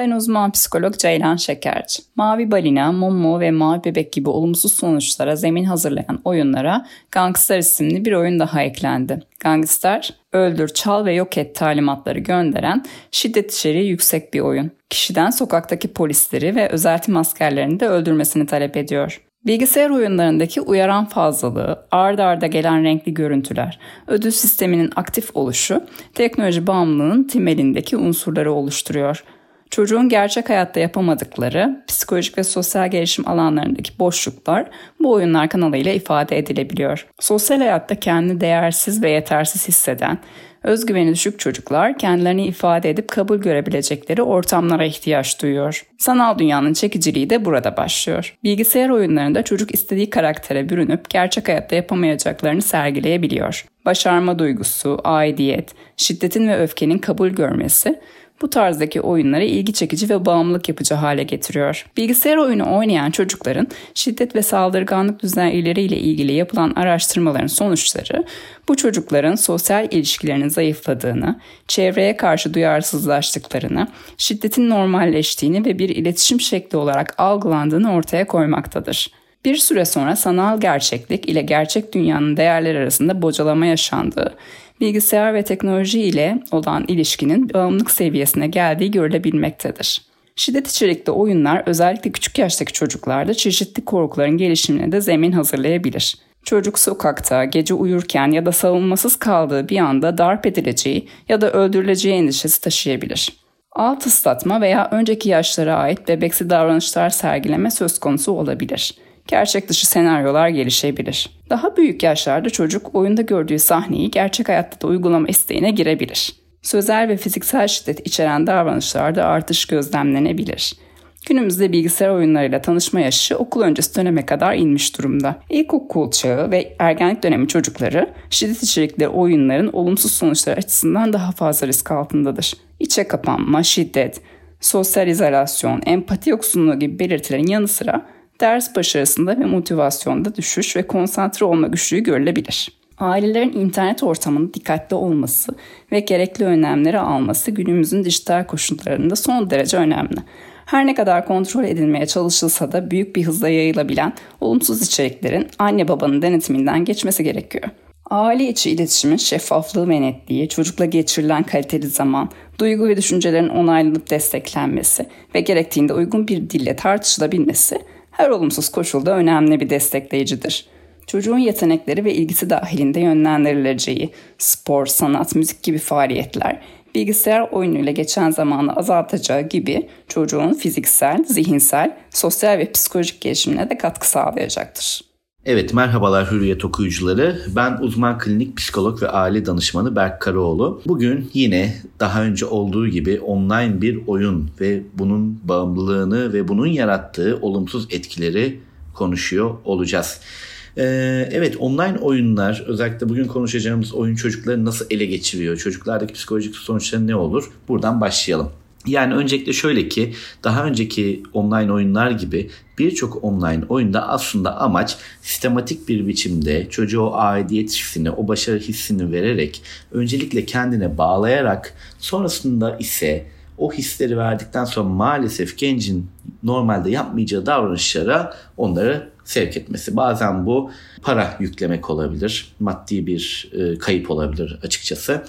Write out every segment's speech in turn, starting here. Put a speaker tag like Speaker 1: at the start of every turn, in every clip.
Speaker 1: Ben uzman psikolog Ceylan Şekerci. Mavi Balina, Momo ve Mavi Bebek gibi olumsuz sonuçlara zemin hazırlayan oyunlara Gangster isimli bir oyun daha eklendi. Gangster, öldür, çal ve yok et talimatları gönderen şiddet içeriği yüksek bir oyun. Kişiden sokaktaki polisleri ve özeltim askerlerini de öldürmesini talep ediyor. Bilgisayar oyunlarındaki uyaran fazlalığı, ard arda gelen renkli görüntüler, ödül sisteminin aktif oluşu, teknoloji bağımlılığının temelindeki unsurları oluşturuyor. Çocuğun gerçek hayatta yapamadıkları, psikolojik ve sosyal gelişim alanlarındaki boşluklar bu oyunlar kanalıyla ifade edilebiliyor. Sosyal hayatta kendini değersiz ve yetersiz hisseden, özgüveni düşük çocuklar kendilerini ifade edip kabul görebilecekleri ortamlara ihtiyaç duyuyor. Sanal dünyanın çekiciliği de burada başlıyor. Bilgisayar oyunlarında çocuk istediği karaktere bürünüp gerçek hayatta yapamayacaklarını sergileyebiliyor. Başarma duygusu, aidiyet, şiddetin ve öfkenin kabul görmesi bu tarzdaki oyunları ilgi çekici ve bağımlılık yapıcı hale getiriyor. Bilgisayar oyunu oynayan çocukların şiddet ve saldırganlık düzeyleriyle ilgili yapılan araştırmaların sonuçları bu çocukların sosyal ilişkilerinin zayıfladığını, çevreye karşı duyarsızlaştıklarını, şiddetin normalleştiğini ve bir iletişim şekli olarak algılandığını ortaya koymaktadır. Bir süre sonra sanal gerçeklik ile gerçek dünyanın değerleri arasında bocalama yaşandığı bilgisayar ve teknoloji ile olan ilişkinin bağımlılık seviyesine geldiği görülebilmektedir. Şiddet içerikli oyunlar özellikle küçük yaştaki çocuklarda çeşitli korkuların gelişimine de zemin hazırlayabilir. Çocuk sokakta, gece uyurken ya da savunmasız kaldığı bir anda darp edileceği ya da öldürüleceği endişesi taşıyabilir. Alt ıslatma veya önceki yaşlara ait bebeksi davranışlar sergileme söz konusu olabilir gerçek dışı senaryolar gelişebilir. Daha büyük yaşlarda çocuk oyunda gördüğü sahneyi gerçek hayatta da uygulama isteğine girebilir. Sözel ve fiziksel şiddet içeren davranışlarda artış gözlemlenebilir. Günümüzde bilgisayar oyunlarıyla tanışma yaşı okul öncesi döneme kadar inmiş durumda. İlkokul çağı ve ergenlik dönemi çocukları şiddet içerikli oyunların olumsuz sonuçları açısından daha fazla risk altındadır. İçe kapanma, şiddet, sosyal izolasyon, empati yoksunluğu gibi belirtilerin yanı sıra ders başarısında ve motivasyonda düşüş ve konsantre olma güçlüğü görülebilir. Ailelerin internet ortamında dikkatli olması ve gerekli önlemleri alması günümüzün dijital koşullarında son derece önemli. Her ne kadar kontrol edilmeye çalışılsa da büyük bir hızla yayılabilen olumsuz içeriklerin anne babanın denetiminden geçmesi gerekiyor. Aile içi iletişimin şeffaflığı ve netliği, çocukla geçirilen kaliteli zaman, duygu ve düşüncelerin onaylanıp desteklenmesi ve gerektiğinde uygun bir dille tartışılabilmesi her olumsuz koşulda önemli bir destekleyicidir. Çocuğun yetenekleri ve ilgisi dahilinde yönlendirileceği spor, sanat, müzik gibi faaliyetler bilgisayar oyunuyla geçen zamanı azaltacağı gibi çocuğun fiziksel, zihinsel, sosyal ve psikolojik gelişimine de katkı sağlayacaktır.
Speaker 2: Evet merhabalar Hürriyet okuyucuları. Ben uzman klinik psikolog ve aile danışmanı Berk Karaoğlu. Bugün yine daha önce olduğu gibi online bir oyun ve bunun bağımlılığını ve bunun yarattığı olumsuz etkileri konuşuyor olacağız. Ee, evet online oyunlar özellikle bugün konuşacağımız oyun çocukları nasıl ele geçiriyor? Çocuklardaki psikolojik sonuçları ne olur? Buradan başlayalım. Yani öncelikle şöyle ki daha önceki online oyunlar gibi birçok online oyunda aslında amaç sistematik bir biçimde çocuğa o aidiyet hissini, o başarı hissini vererek öncelikle kendine bağlayarak sonrasında ise o hisleri verdikten sonra maalesef gencin normalde yapmayacağı davranışlara onları sevk etmesi. Bazen bu para yüklemek olabilir, maddi bir e, kayıp olabilir açıkçası.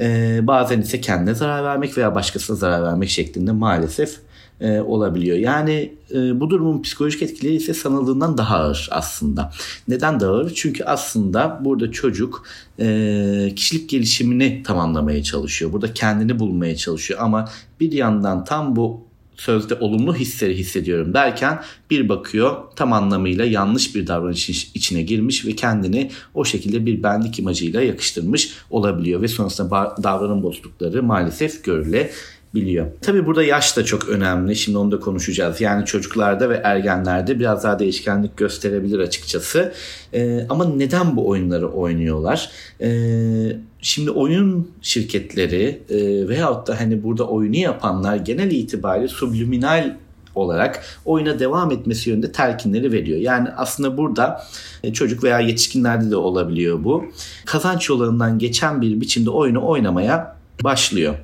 Speaker 2: E, bazen ise kendine zarar vermek veya başkasına zarar vermek şeklinde maalesef e, olabiliyor. Yani e, bu durumun psikolojik etkileri ise sanıldığından daha ağır aslında. Neden daha ağır? Çünkü aslında burada çocuk e, kişilik gelişimini tamamlamaya çalışıyor. Burada kendini bulmaya çalışıyor ama bir yandan tam bu sözde olumlu hisleri hissediyorum derken bir bakıyor tam anlamıyla yanlış bir davranış içine girmiş ve kendini o şekilde bir benlik imajıyla yakıştırmış olabiliyor ve sonrasında davranım bozuklukları maalesef görülebiliyor biliyor. Tabi burada yaş da çok önemli. Şimdi onu da konuşacağız. Yani çocuklarda ve ergenlerde biraz daha değişkenlik gösterebilir açıkçası. Ee, ama neden bu oyunları oynuyorlar? Ee, şimdi oyun şirketleri e, veyahut da hani burada oyunu yapanlar genel itibariyle subliminal olarak oyuna devam etmesi yönünde telkinleri veriyor. Yani aslında burada e, çocuk veya yetişkinlerde de olabiliyor bu. Kazanç yollarından geçen bir biçimde oyunu oynamaya başlıyor.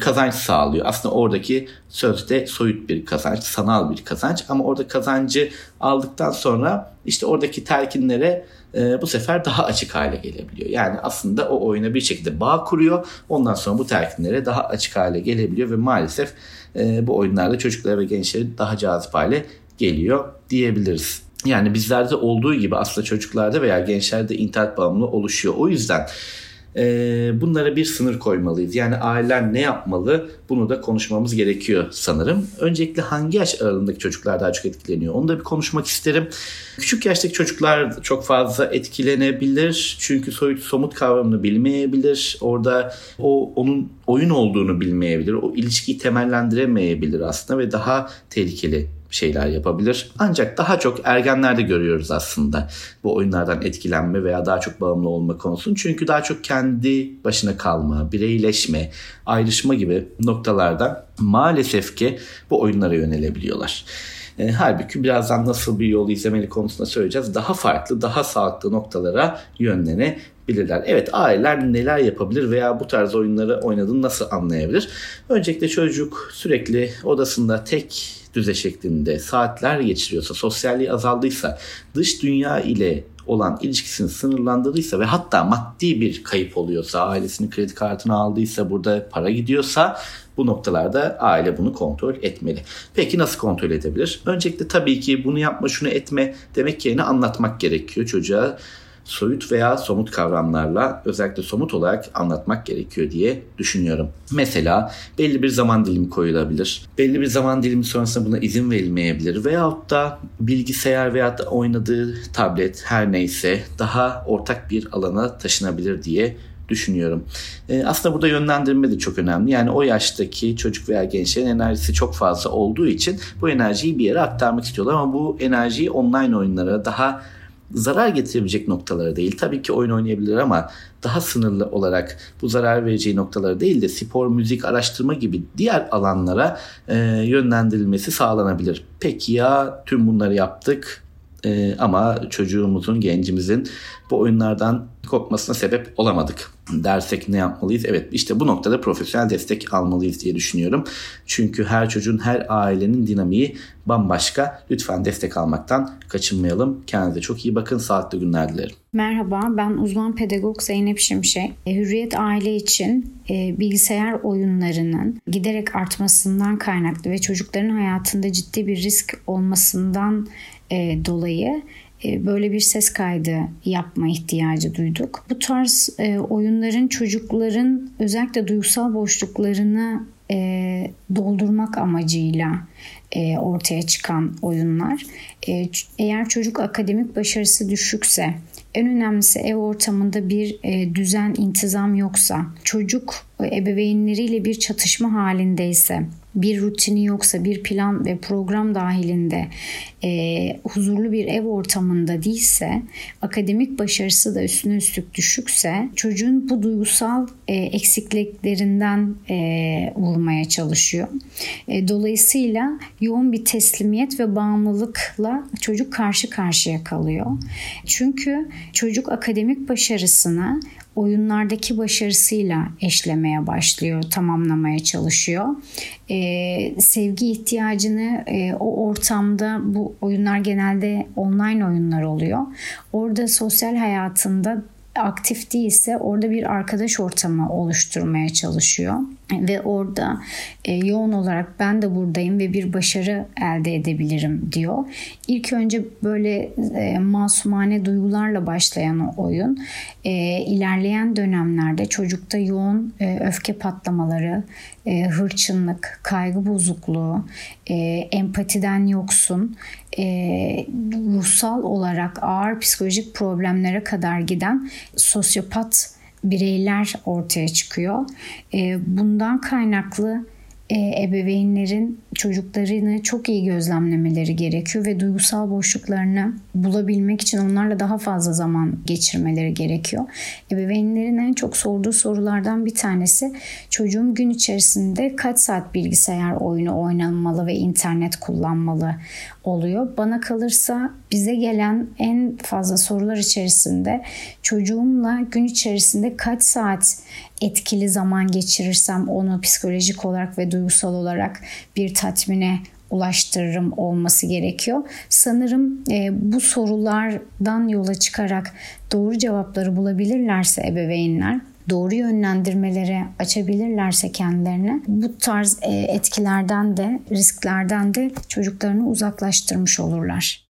Speaker 2: Kazanç sağlıyor. Aslında oradaki sözde soyut bir kazanç, sanal bir kazanç ama orada kazancı aldıktan sonra işte oradaki telkinlere e, bu sefer daha açık hale gelebiliyor. Yani aslında o oyuna bir şekilde bağ kuruyor. Ondan sonra bu telkinlere daha açık hale gelebiliyor ve maalesef e, bu oyunlarda çocuklara ve gençlere daha cazip hale geliyor diyebiliriz. Yani bizlerde olduğu gibi aslında çocuklarda veya gençlerde internet bağımlılığı oluşuyor. O yüzden e, bunlara bir sınır koymalıyız. Yani aileler ne yapmalı bunu da konuşmamız gerekiyor sanırım. Öncelikle hangi yaş aralığındaki çocuklar daha çok etkileniyor onu da bir konuşmak isterim. Küçük yaştaki çocuklar çok fazla etkilenebilir. Çünkü soyut somut kavramını bilmeyebilir. Orada o onun oyun olduğunu bilmeyebilir. O ilişkiyi temellendiremeyebilir aslında ve daha tehlikeli şeyler yapabilir. Ancak daha çok ergenlerde görüyoruz aslında bu oyunlardan etkilenme veya daha çok bağımlı olma konusunu. Çünkü daha çok kendi başına kalma, bireyleşme, ayrışma gibi noktalarda maalesef ki bu oyunlara yönelebiliyorlar. E, halbuki birazdan nasıl bir yolu izlemeli konusunda söyleyeceğiz. Daha farklı, daha sağlıklı noktalara yönlenebilirler. Evet aileler neler yapabilir veya bu tarz oyunları oynadığını nasıl anlayabilir? Öncelikle çocuk sürekli odasında tek düze şeklinde saatler geçiriyorsa, sosyalliği azaldıysa, dış dünya ile olan ilişkisini sınırlandırdıysa ve hatta maddi bir kayıp oluyorsa, ailesinin kredi kartını aldıysa, burada para gidiyorsa bu noktalarda aile bunu kontrol etmeli. Peki nasıl kontrol edebilir? Öncelikle tabii ki bunu yapma şunu etme demek yerine anlatmak gerekiyor çocuğa soyut veya somut kavramlarla özellikle somut olarak anlatmak gerekiyor diye düşünüyorum. Mesela belli bir zaman dilimi koyulabilir. Belli bir zaman dilimi sonrasında buna izin verilmeyebilir veyahut da bilgisayar veya da oynadığı tablet her neyse daha ortak bir alana taşınabilir diye düşünüyorum. E, aslında burada yönlendirme de çok önemli. Yani o yaştaki çocuk veya gençlerin enerjisi çok fazla olduğu için bu enerjiyi bir yere aktarmak istiyorlar ama bu enerjiyi online oyunlara daha zarar getirebilecek noktaları değil. Tabii ki oyun oynayabilir ama daha sınırlı olarak bu zarar vereceği noktaları değil de spor, müzik, araştırma gibi diğer alanlara e, yönlendirilmesi sağlanabilir. Peki ya tüm bunları yaptık e, ama çocuğumuzun, gencimizin bu oyunlardan kopmasına sebep olamadık dersek ne yapmalıyız? Evet işte bu noktada profesyonel destek almalıyız diye düşünüyorum. Çünkü her çocuğun, her ailenin dinamiği bambaşka. Lütfen destek almaktan kaçınmayalım. Kendinize çok iyi bakın. Sağlıklı günler dilerim.
Speaker 3: Merhaba ben uzman pedagog Zeynep Şimşek. E, Hürriyet aile için e, bilgisayar oyunlarının giderek artmasından kaynaklı ve çocukların hayatında ciddi bir risk olmasından e, dolayı böyle bir ses kaydı yapma ihtiyacı duyduk. Bu tarz e, oyunların çocukların özellikle duygusal boşluklarını e, doldurmak amacıyla ortaya çıkan oyunlar. Eğer çocuk akademik başarısı düşükse, en önemlisi ev ortamında bir düzen, intizam yoksa, çocuk ebeveynleriyle bir çatışma halindeyse, bir rutini yoksa bir plan ve program dahilinde e, huzurlu bir ev ortamında değilse akademik başarısı da üstüne üstlük düşükse çocuğun bu duygusal e, eksikliklerinden e, vurmaya çalışıyor. E, dolayısıyla yoğun bir teslimiyet ve bağımlılıkla çocuk karşı karşıya kalıyor. Çünkü çocuk akademik başarısını oyunlardaki başarısıyla eşlemeye başlıyor, tamamlamaya çalışıyor. Ee, sevgi ihtiyacını e, o ortamda bu oyunlar genelde online oyunlar oluyor. Orada sosyal hayatında aktif değilse orada bir arkadaş ortamı oluşturmaya çalışıyor ve orada e, yoğun olarak ben de buradayım ve bir başarı elde edebilirim diyor. İlk önce böyle e, masumane duygularla başlayan o oyun e, ilerleyen dönemlerde çocukta yoğun e, öfke patlamaları, e, hırçınlık, kaygı bozukluğu, e, empatiden yoksun, e, ruhsal olarak ağır psikolojik problemlere kadar giden sosyopat bireyler ortaya çıkıyor. E, bundan kaynaklı e, ebeveynlerin çocuklarını çok iyi gözlemlemeleri gerekiyor ve duygusal boşluklarını bulabilmek için onlarla daha fazla zaman geçirmeleri gerekiyor. Ebeveynlerin en çok sorduğu sorulardan bir tanesi çocuğum gün içerisinde kaç saat bilgisayar oyunu oynanmalı ve internet kullanmalı oluyor. Bana kalırsa bize gelen en fazla sorular içerisinde çocuğumla gün içerisinde kaç saat etkili zaman geçirirsem onu psikolojik olarak ve duygusal olarak bir tatmine ulaştırırım olması gerekiyor. Sanırım e, bu sorulardan yola çıkarak doğru cevapları bulabilirlerse ebeveynler doğru yönlendirmelere açabilirlerse kendilerine bu tarz e, etkilerden de risklerden de çocuklarını uzaklaştırmış olurlar.